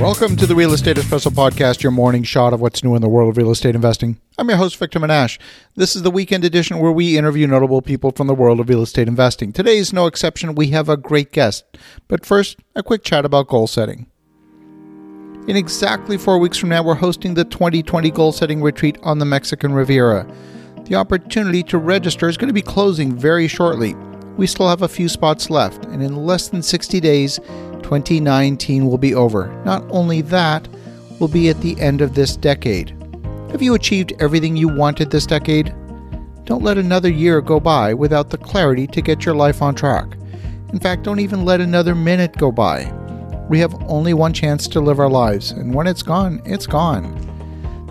Welcome to the Real Estate Espresso Podcast, your morning shot of what's new in the world of real estate investing. I'm your host, Victor Menasce. This is the weekend edition where we interview notable people from the world of real estate investing. Today is no exception. We have a great guest. But first, a quick chat about goal setting. In exactly four weeks from now, we're hosting the 2020 Goal Setting Retreat on the Mexican Riviera. The opportunity to register is going to be closing very shortly. We still have a few spots left, and in less than 60 days, 2019 will be over. Not only that, we'll be at the end of this decade. Have you achieved everything you wanted this decade? Don't let another year go by without the clarity to get your life on track. In fact, don't even let another minute go by. We have only one chance to live our lives, and when it's gone, it's gone.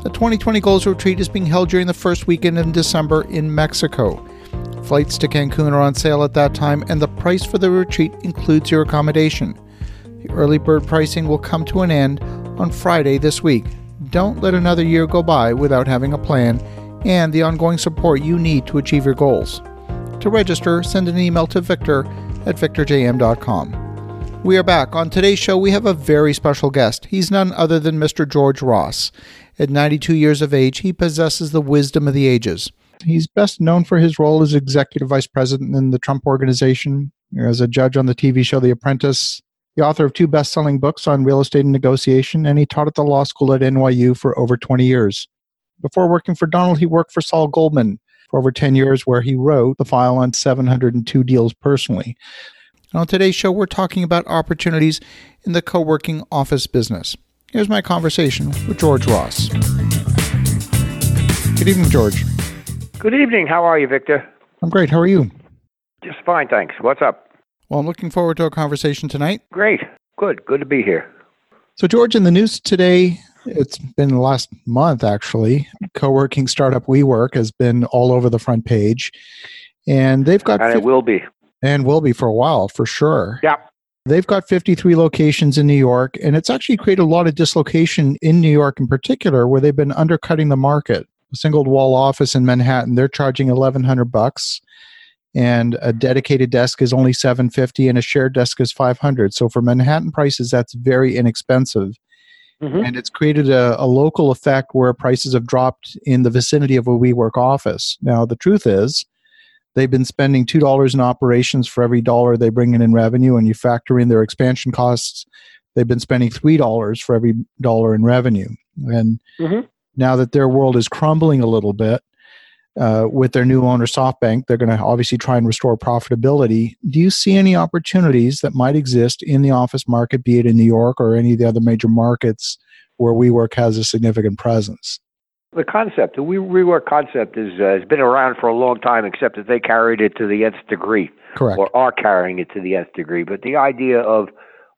The 2020 Goals Retreat is being held during the first weekend in December in Mexico. Flights to Cancun are on sale at that time, and the price for the retreat includes your accommodation. The early bird pricing will come to an end on Friday this week. Don't let another year go by without having a plan and the ongoing support you need to achieve your goals. To register, send an email to victor at victorjm.com. We are back. On today's show, we have a very special guest. He's none other than Mr. George Ross. At 92 years of age, he possesses the wisdom of the ages. He's best known for his role as executive vice president in the Trump Organization, as a judge on the TV show The Apprentice, the author of two best selling books on real estate and negotiation, and he taught at the law school at NYU for over 20 years. Before working for Donald, he worked for Sol Goldman for over 10 years, where he wrote the file on 702 deals personally. And on today's show, we're talking about opportunities in the co working office business. Here's my conversation with George Ross. Good evening, George. Good evening. How are you, Victor? I'm great. How are you? Just fine, thanks. What's up? Well, I'm looking forward to our conversation tonight. Great. Good. Good to be here. So, George, in the news today, it's been the last month actually. Co working startup WeWork has been all over the front page. And they've got. And 50, it will be. And will be for a while, for sure. Yeah. They've got 53 locations in New York, and it's actually created a lot of dislocation in New York in particular, where they've been undercutting the market. A single wall office in Manhattan, they're charging 1100 bucks and a dedicated desk is only 750 and a shared desk is 500 so for manhattan prices that's very inexpensive. Mm-hmm. and it's created a, a, local effect where prices have dropped in the vicinity of a WeWork office. Now the truth is they've been spending $2 in operations for every dollar they bring in in revenue. And you factor in their expansion costs they've been spending $3 for every dollar in revenue. And mm-hmm. now that their world is crumbling a little bit uh, with their new owner SoftBank, they're going to obviously try and restore profitability. Do you see any opportunities that might exist in the office market, be it in New York or any of the other major markets where WeWork has a significant presence? The concept, the WeWork concept, is uh, has been around for a long time, except that they carried it to the nth degree, correct, or are carrying it to the nth degree. But the idea of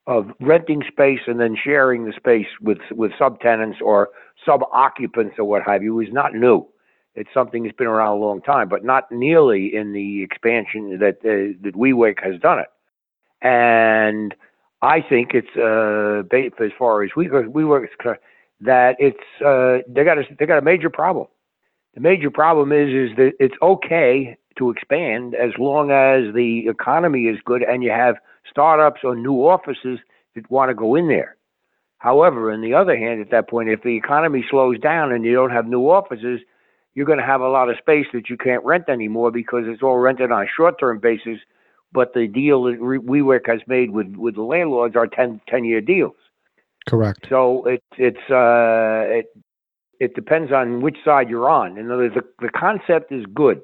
of renting space and then sharing the space with with subtenants or sub occupants or what have you is not new. It's something that's been around a long time, but not nearly in the expansion that uh, that WeWork has done it. And I think it's uh, as far as WeWork, WeWork that it's uh, they got a they got a major problem. The major problem is is that it's okay to expand as long as the economy is good and you have startups or new offices that want to go in there. However, on the other hand, at that point, if the economy slows down and you don't have new offices, you're going to have a lot of space that you can't rent anymore because it's all rented on a short-term basis. But the deal that WeWork has made with with the landlords are 10, 10 year deals. Correct. So it's it's uh, it it depends on which side you're on. In other words, the, the concept is good.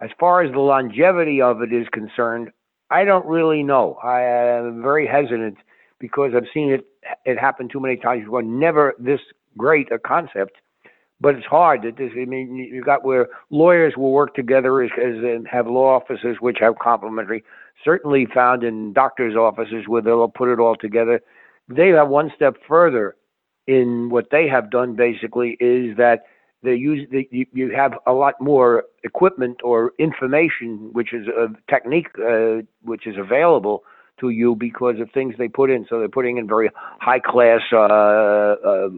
As far as the longevity of it is concerned, I don't really know. I am very hesitant because I've seen it it happen too many times before. Never this great a concept but it's hard. That this, I mean, you got where lawyers will work together as, as have law offices which have complementary. Certainly found in doctors' offices where they'll put it all together. They have one step further in what they have done. Basically, is that they use the, you, you have a lot more equipment or information, which is a technique uh, which is available to you because of things they put in. So they're putting in very high class uh, uh,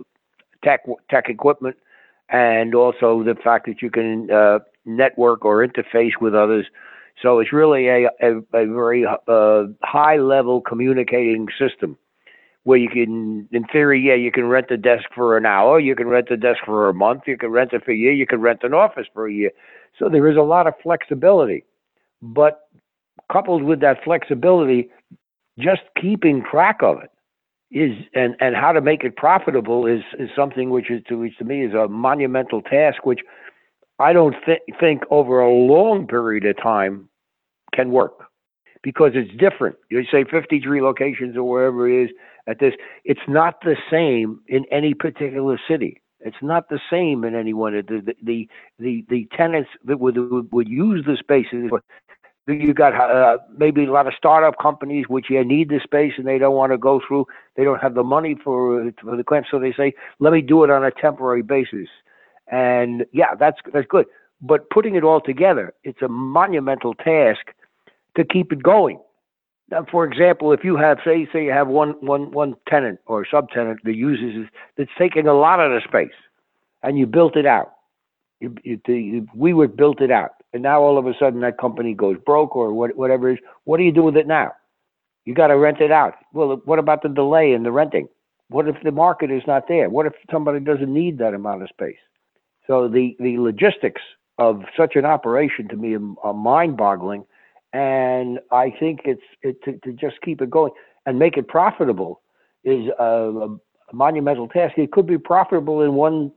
tech tech equipment and also the fact that you can uh, network or interface with others. So it's really a, a, a very uh, high level communicating system, where you can, in theory, yeah, you can rent a desk for an hour, you can rent a desk for a month, you can rent it for a year, you can rent an office for a year. So there is a lot of flexibility. But coupled with that flexibility, just keeping track of it is and, and how to make it profitable is, is something which is to which to me is a monumental task which I don't th- think over a long period of time can work because it's different. You say 53 locations or wherever it is at this, it's not the same in any particular city. It's not the same in any one. The the the the tenants that would would use the spaces. You got uh, maybe a lot of startup companies which yeah, need the space and they don't want to go through. They don't have the money for for the client, so they say, "Let me do it on a temporary basis." And yeah, that's that's good. But putting it all together, it's a monumental task to keep it going. Now, for example, if you have, say, say you have one, one, one tenant or subtenant that uses that's taking a lot of the space, and you built it out. You, you, you, we would built it out, and now all of a sudden that company goes broke or what, whatever it is. What do you do with it now? You got to rent it out. Well, what about the delay in the renting? What if the market is not there? What if somebody doesn't need that amount of space? So the the logistics of such an operation to me are mind-boggling and I think it's it, to, to just keep it going and make it profitable is a, a, monumental task. It could be profitable in one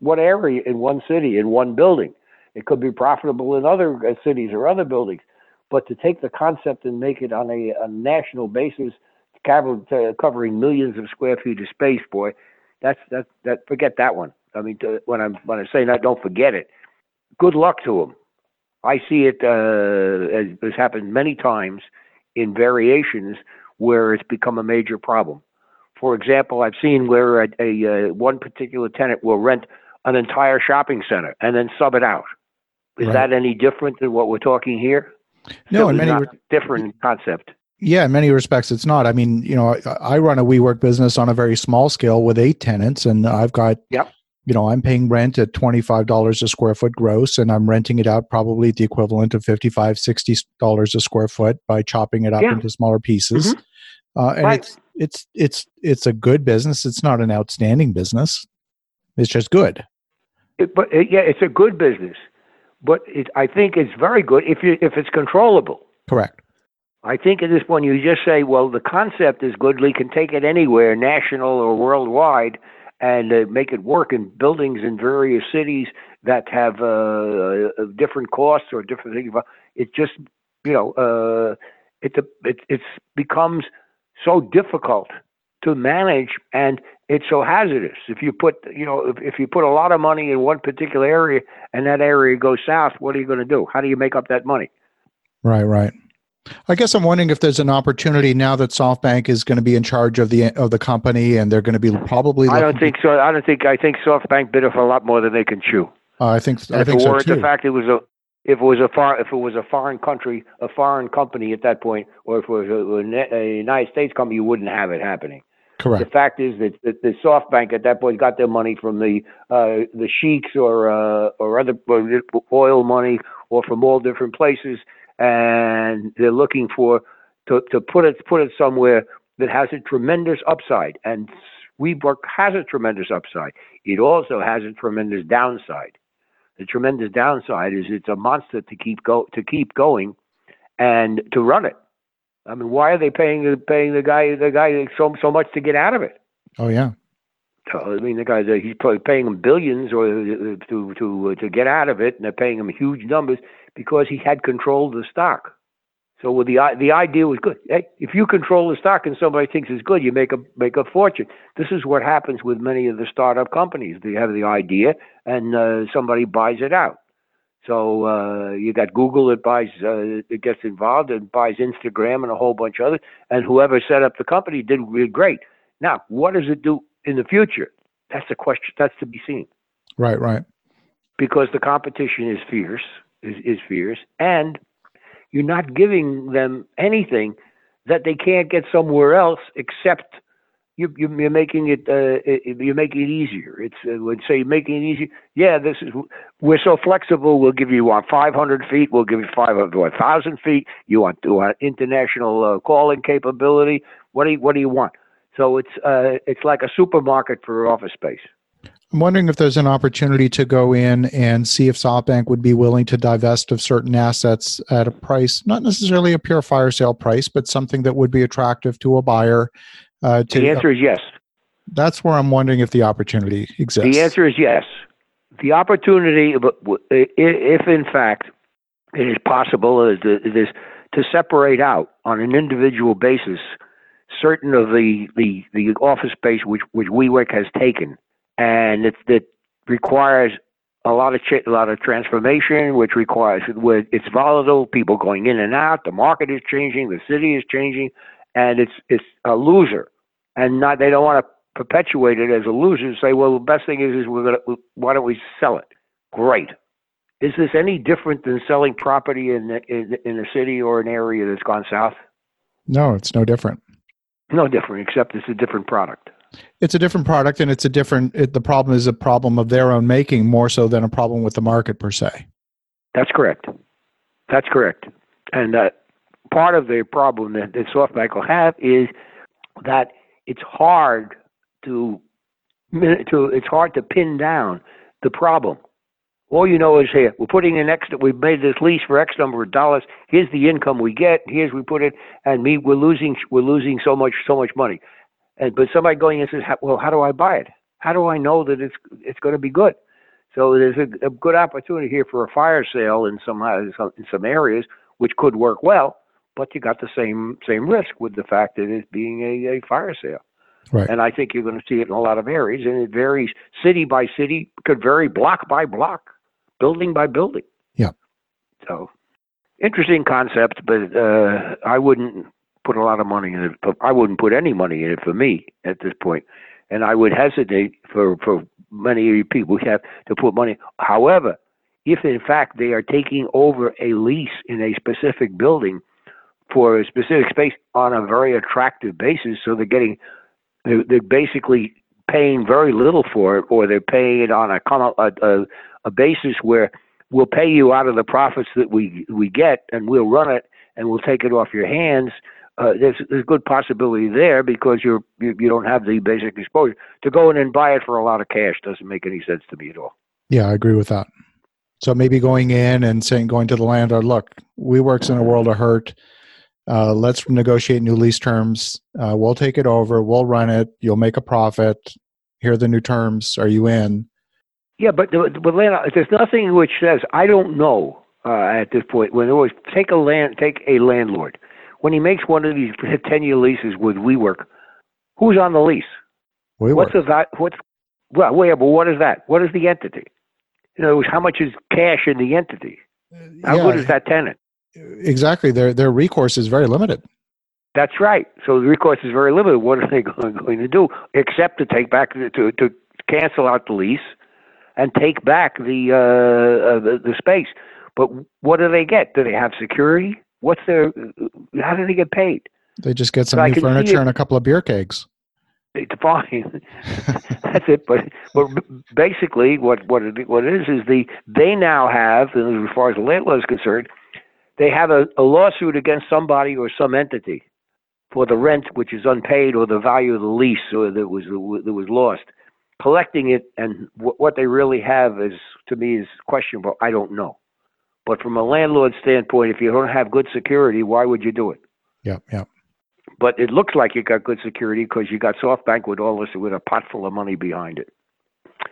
one area, in one city, in one building. It could be profitable in other uh, cities or other buildings. But to take the concept and make it on a, a national basis, covering millions of square feet of space, boy, that's that that forget that one. I mean, to, when I'm when I say that, don't forget it. Good luck to them. I see it uh, as has happened many times in variations where it's become a major problem. For example, I've seen where a, a, a one particular tenant will rent an entire shopping center and then sub it out. Is right. that any different than what we're talking here? No, in many re- different concept. Yeah, in many respects, it's not. I mean, you know, I, I, run a WeWork business on a very small scale with eight tenants, and I've got yep you know, I'm paying rent at $25 a square foot gross and I'm renting it out probably the equivalent of $55, $60 a square foot by chopping it up yeah. into smaller pieces. Mm-hmm. Uh, and right. it's, it's, it's, it's a good business. It's not an outstanding business. It's just good. It, but it, yeah, it's a good business, but it, I think it's very good if you, if it's controllable. Correct. I think at this point you just say, well, the concept is good. We can take it anywhere, national or worldwide and uh, make it work in buildings in various cities that have uh, uh different costs or different things. It just, you know, uh, it, it it's becomes so difficult to manage and it's so hazardous. If you put, you know, if, if you put a lot of money in one particular area and that area goes south, what are you going to do? How do you make up that money? Right, right. I guess I'm wondering if there's an opportunity now that SoftBank is going to be in charge of the of the company, and they're going to be probably. I don't think so. I don't think. I think SoftBank bid for a lot more than they can chew. Uh, I think. And I think so too. The fact it was a if it was a far if it was a foreign country, a foreign company at that point, or if it was a, a United States company, you wouldn't have it happening. Correct. The fact is that, that the SoftBank at that point got their money from the uh, the sheiks or uh, or other oil money or from all different places and they're looking for to, to put it put it somewhere that has a tremendous upside. And WeWork has a tremendous upside. It also has a tremendous downside. The tremendous downside is it's a monster to keep go to keep going and to run it. I mean, why are they paying paying the guy the guy so so much to get out of it? Oh yeah. So, I mean, the guy he's probably paying them billions or to to to get out of it, and they're paying him huge numbers because he had control of the stock. So with the the idea was good. Hey, if you control the stock and somebody thinks it's good, you make a make a fortune. This is what happens with many of the startup companies. They have the idea and uh, somebody buys it out. So uh, you got Google that buys, uh, it gets involved and buys Instagram and a whole bunch of others. And whoever set up the company did really great. Now, what does it do in the future? That's the question. That's to be seen. Right, right. Because the competition is fierce is, is fierce, and you're not giving them anything that they can't get somewhere else except you, you're making it, uh, you're making it easier. It's uh, would say making it easier. Yeah, this is we're so flexible. We'll give you want 500 feet. We'll give you 500 1,000 feet. You want to want international uh, calling capability. What do you what do you want? So it's uh, it's like a supermarket for office space. I'm wondering if there's an opportunity to go in and see if SoftBank would be willing to divest of certain assets at a price, not necessarily a pure fire sale price, but something that would be attractive to a buyer. Uh, to, the answer is yes. That's where I'm wondering if the opportunity exists. The answer is yes. The opportunity, if in fact it is possible, is to separate out on an individual basis certain of the, the, the office space which, which WeWork has taken and it, it requires a lot of ch- a lot of transformation, which requires it's volatile, people going in and out, the market is changing, the city is changing, and it's it's a loser, and not they don't want to perpetuate it as a loser. And say, well, the best thing is is we're gonna why don't we sell it? Great. Is this any different than selling property in the, in, in a city or an area that's gone south? No, it's no different. No different, except it's a different product it's a different product and it's a different it, the problem is a problem of their own making more so than a problem with the market per se that's correct that's correct and uh, part of the problem that, that softbank will have is that it's hard to to it's hard to pin down the problem all you know is here we're putting in X. We've made this lease for X number of dollars. Here's the income we get. Here's we put it, and me we're losing we're losing so much so much money. And, but somebody going in says, well, how do I buy it? How do I know that it's it's going to be good? So there's a, a good opportunity here for a fire sale in some in some areas, which could work well. But you got the same same risk with the fact that it's being a, a fire sale. Right. And I think you're going to see it in a lot of areas, and it varies city by city, could vary block by block, building by building. Yeah. So interesting concept, but uh, I wouldn't put a lot of money in it. I wouldn't put any money in it for me at this point, and I would hesitate for for many people have to put money. However, if in fact they are taking over a lease in a specific building for a specific space on a very attractive basis, so they're getting they're, they're basically paying very little for it, or they're paying it on a a, a, a basis where we'll pay you out of the profits that we we get, and we'll run it, and we'll take it off your hands uh, there's there's good possibility there because you're you, you don't have the basic exposure to go in and buy it for a lot of cash doesn't make any sense to me at all. Yeah, I agree with that. So maybe going in and saying going to the landlord, look, WeWork's in a world of hurt. Uh, let's negotiate new lease terms. Uh, we'll take it over. We'll run it. You'll make a profit. Here are the new terms. Are you in? Yeah, but but landlord, there's nothing which says I don't know uh, at this point. When always take a land, take a landlord when he makes one of these ten-year leases with WeWork, who's on the lease? WeWork. What's the that? What's well, yeah, but what is that? What is the entity? You know, how much is cash in the entity? How yeah, good is that tenant? Exactly. Their their recourse is very limited. That's right. So the recourse is very limited. What are they going, going to do except to take back to to cancel out the lease and take back the uh, uh, the, the space? But what do they get? Do they have security? What's their? How do they get paid? They just get some so new furniture and a couple of beer kegs. It's fine. That's it. But but basically, what what it, what it is is the they now have, as far as the landlord is concerned, they have a, a lawsuit against somebody or some entity for the rent which is unpaid or the value of the lease or that was that was lost. Collecting it and w- what they really have is to me is questionable. I don't know. But from a landlord standpoint, if you don't have good security, why would you do it? Yeah, yeah. But it looks like you got good security because you got SoftBank with all this with a pot full of money behind it.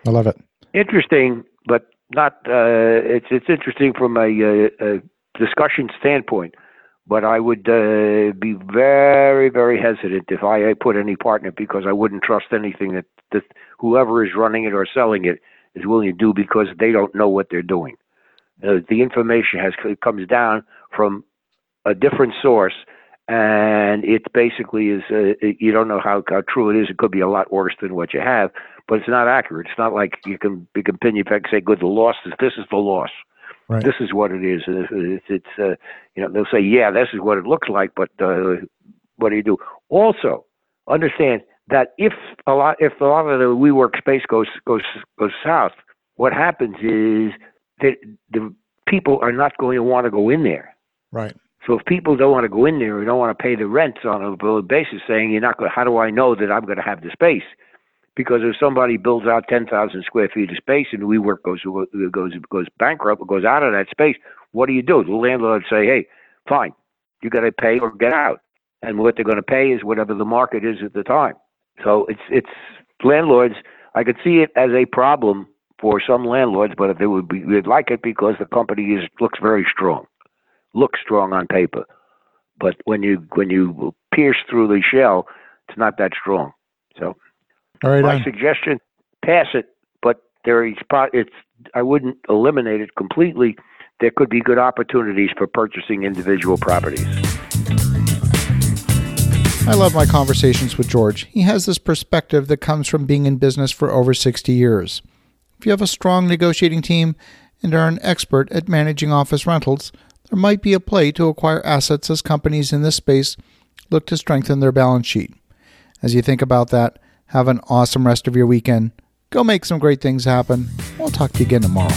I love it. Interesting, but not. Uh, it's it's interesting from a, a, a discussion standpoint. But I would uh, be very, very hesitant if I put any partner because I wouldn't trust anything that, that whoever is running it or selling it is willing to do because they don't know what they're doing. Uh, the information has comes down from a different source, and it basically is uh, you don't know how, how true it is. It could be a lot worse than what you have, but it's not accurate. It's not like you can you can pin your peg say, "Good, the loss is this is the loss." Right. This is what it is. It's, it's uh, you know they'll say, "Yeah, this is what it looks like," but uh, what do you do? Also, understand that if a lot if a lot of the WeWork space goes goes goes south, what happens is that the people are not going to want to go in there. Right. So if people don't want to go in there or don't want to pay the rents on a bill basis, saying you're not going, how do I know that I'm going to have the space? Because if somebody builds out 10,000 square feet of space and WeWork goes goes goes bankrupt or goes out of that space, what do you do? The landlord say, hey, fine, you got to pay or get out, and what they're going to pay is whatever the market is at the time. So it's it's landlords. I could see it as a problem for some landlords, but if they would be, they'd like it because the company is looks very strong, looks strong on paper, but when you when you pierce through the shell, it's not that strong. So, all right, my on. suggestion: pass it, but there is it's I wouldn't eliminate it completely. There could be good opportunities for purchasing individual properties. I love my conversations with George. He has this perspective that comes from being in business for over 60 years. If you have a strong negotiating team and are an expert at managing office rentals, there might be a play to acquire assets as companies in this space look to strengthen their balance sheet. As you think about that, have an awesome rest of your weekend. Go make some great things happen. We'll talk to you again tomorrow.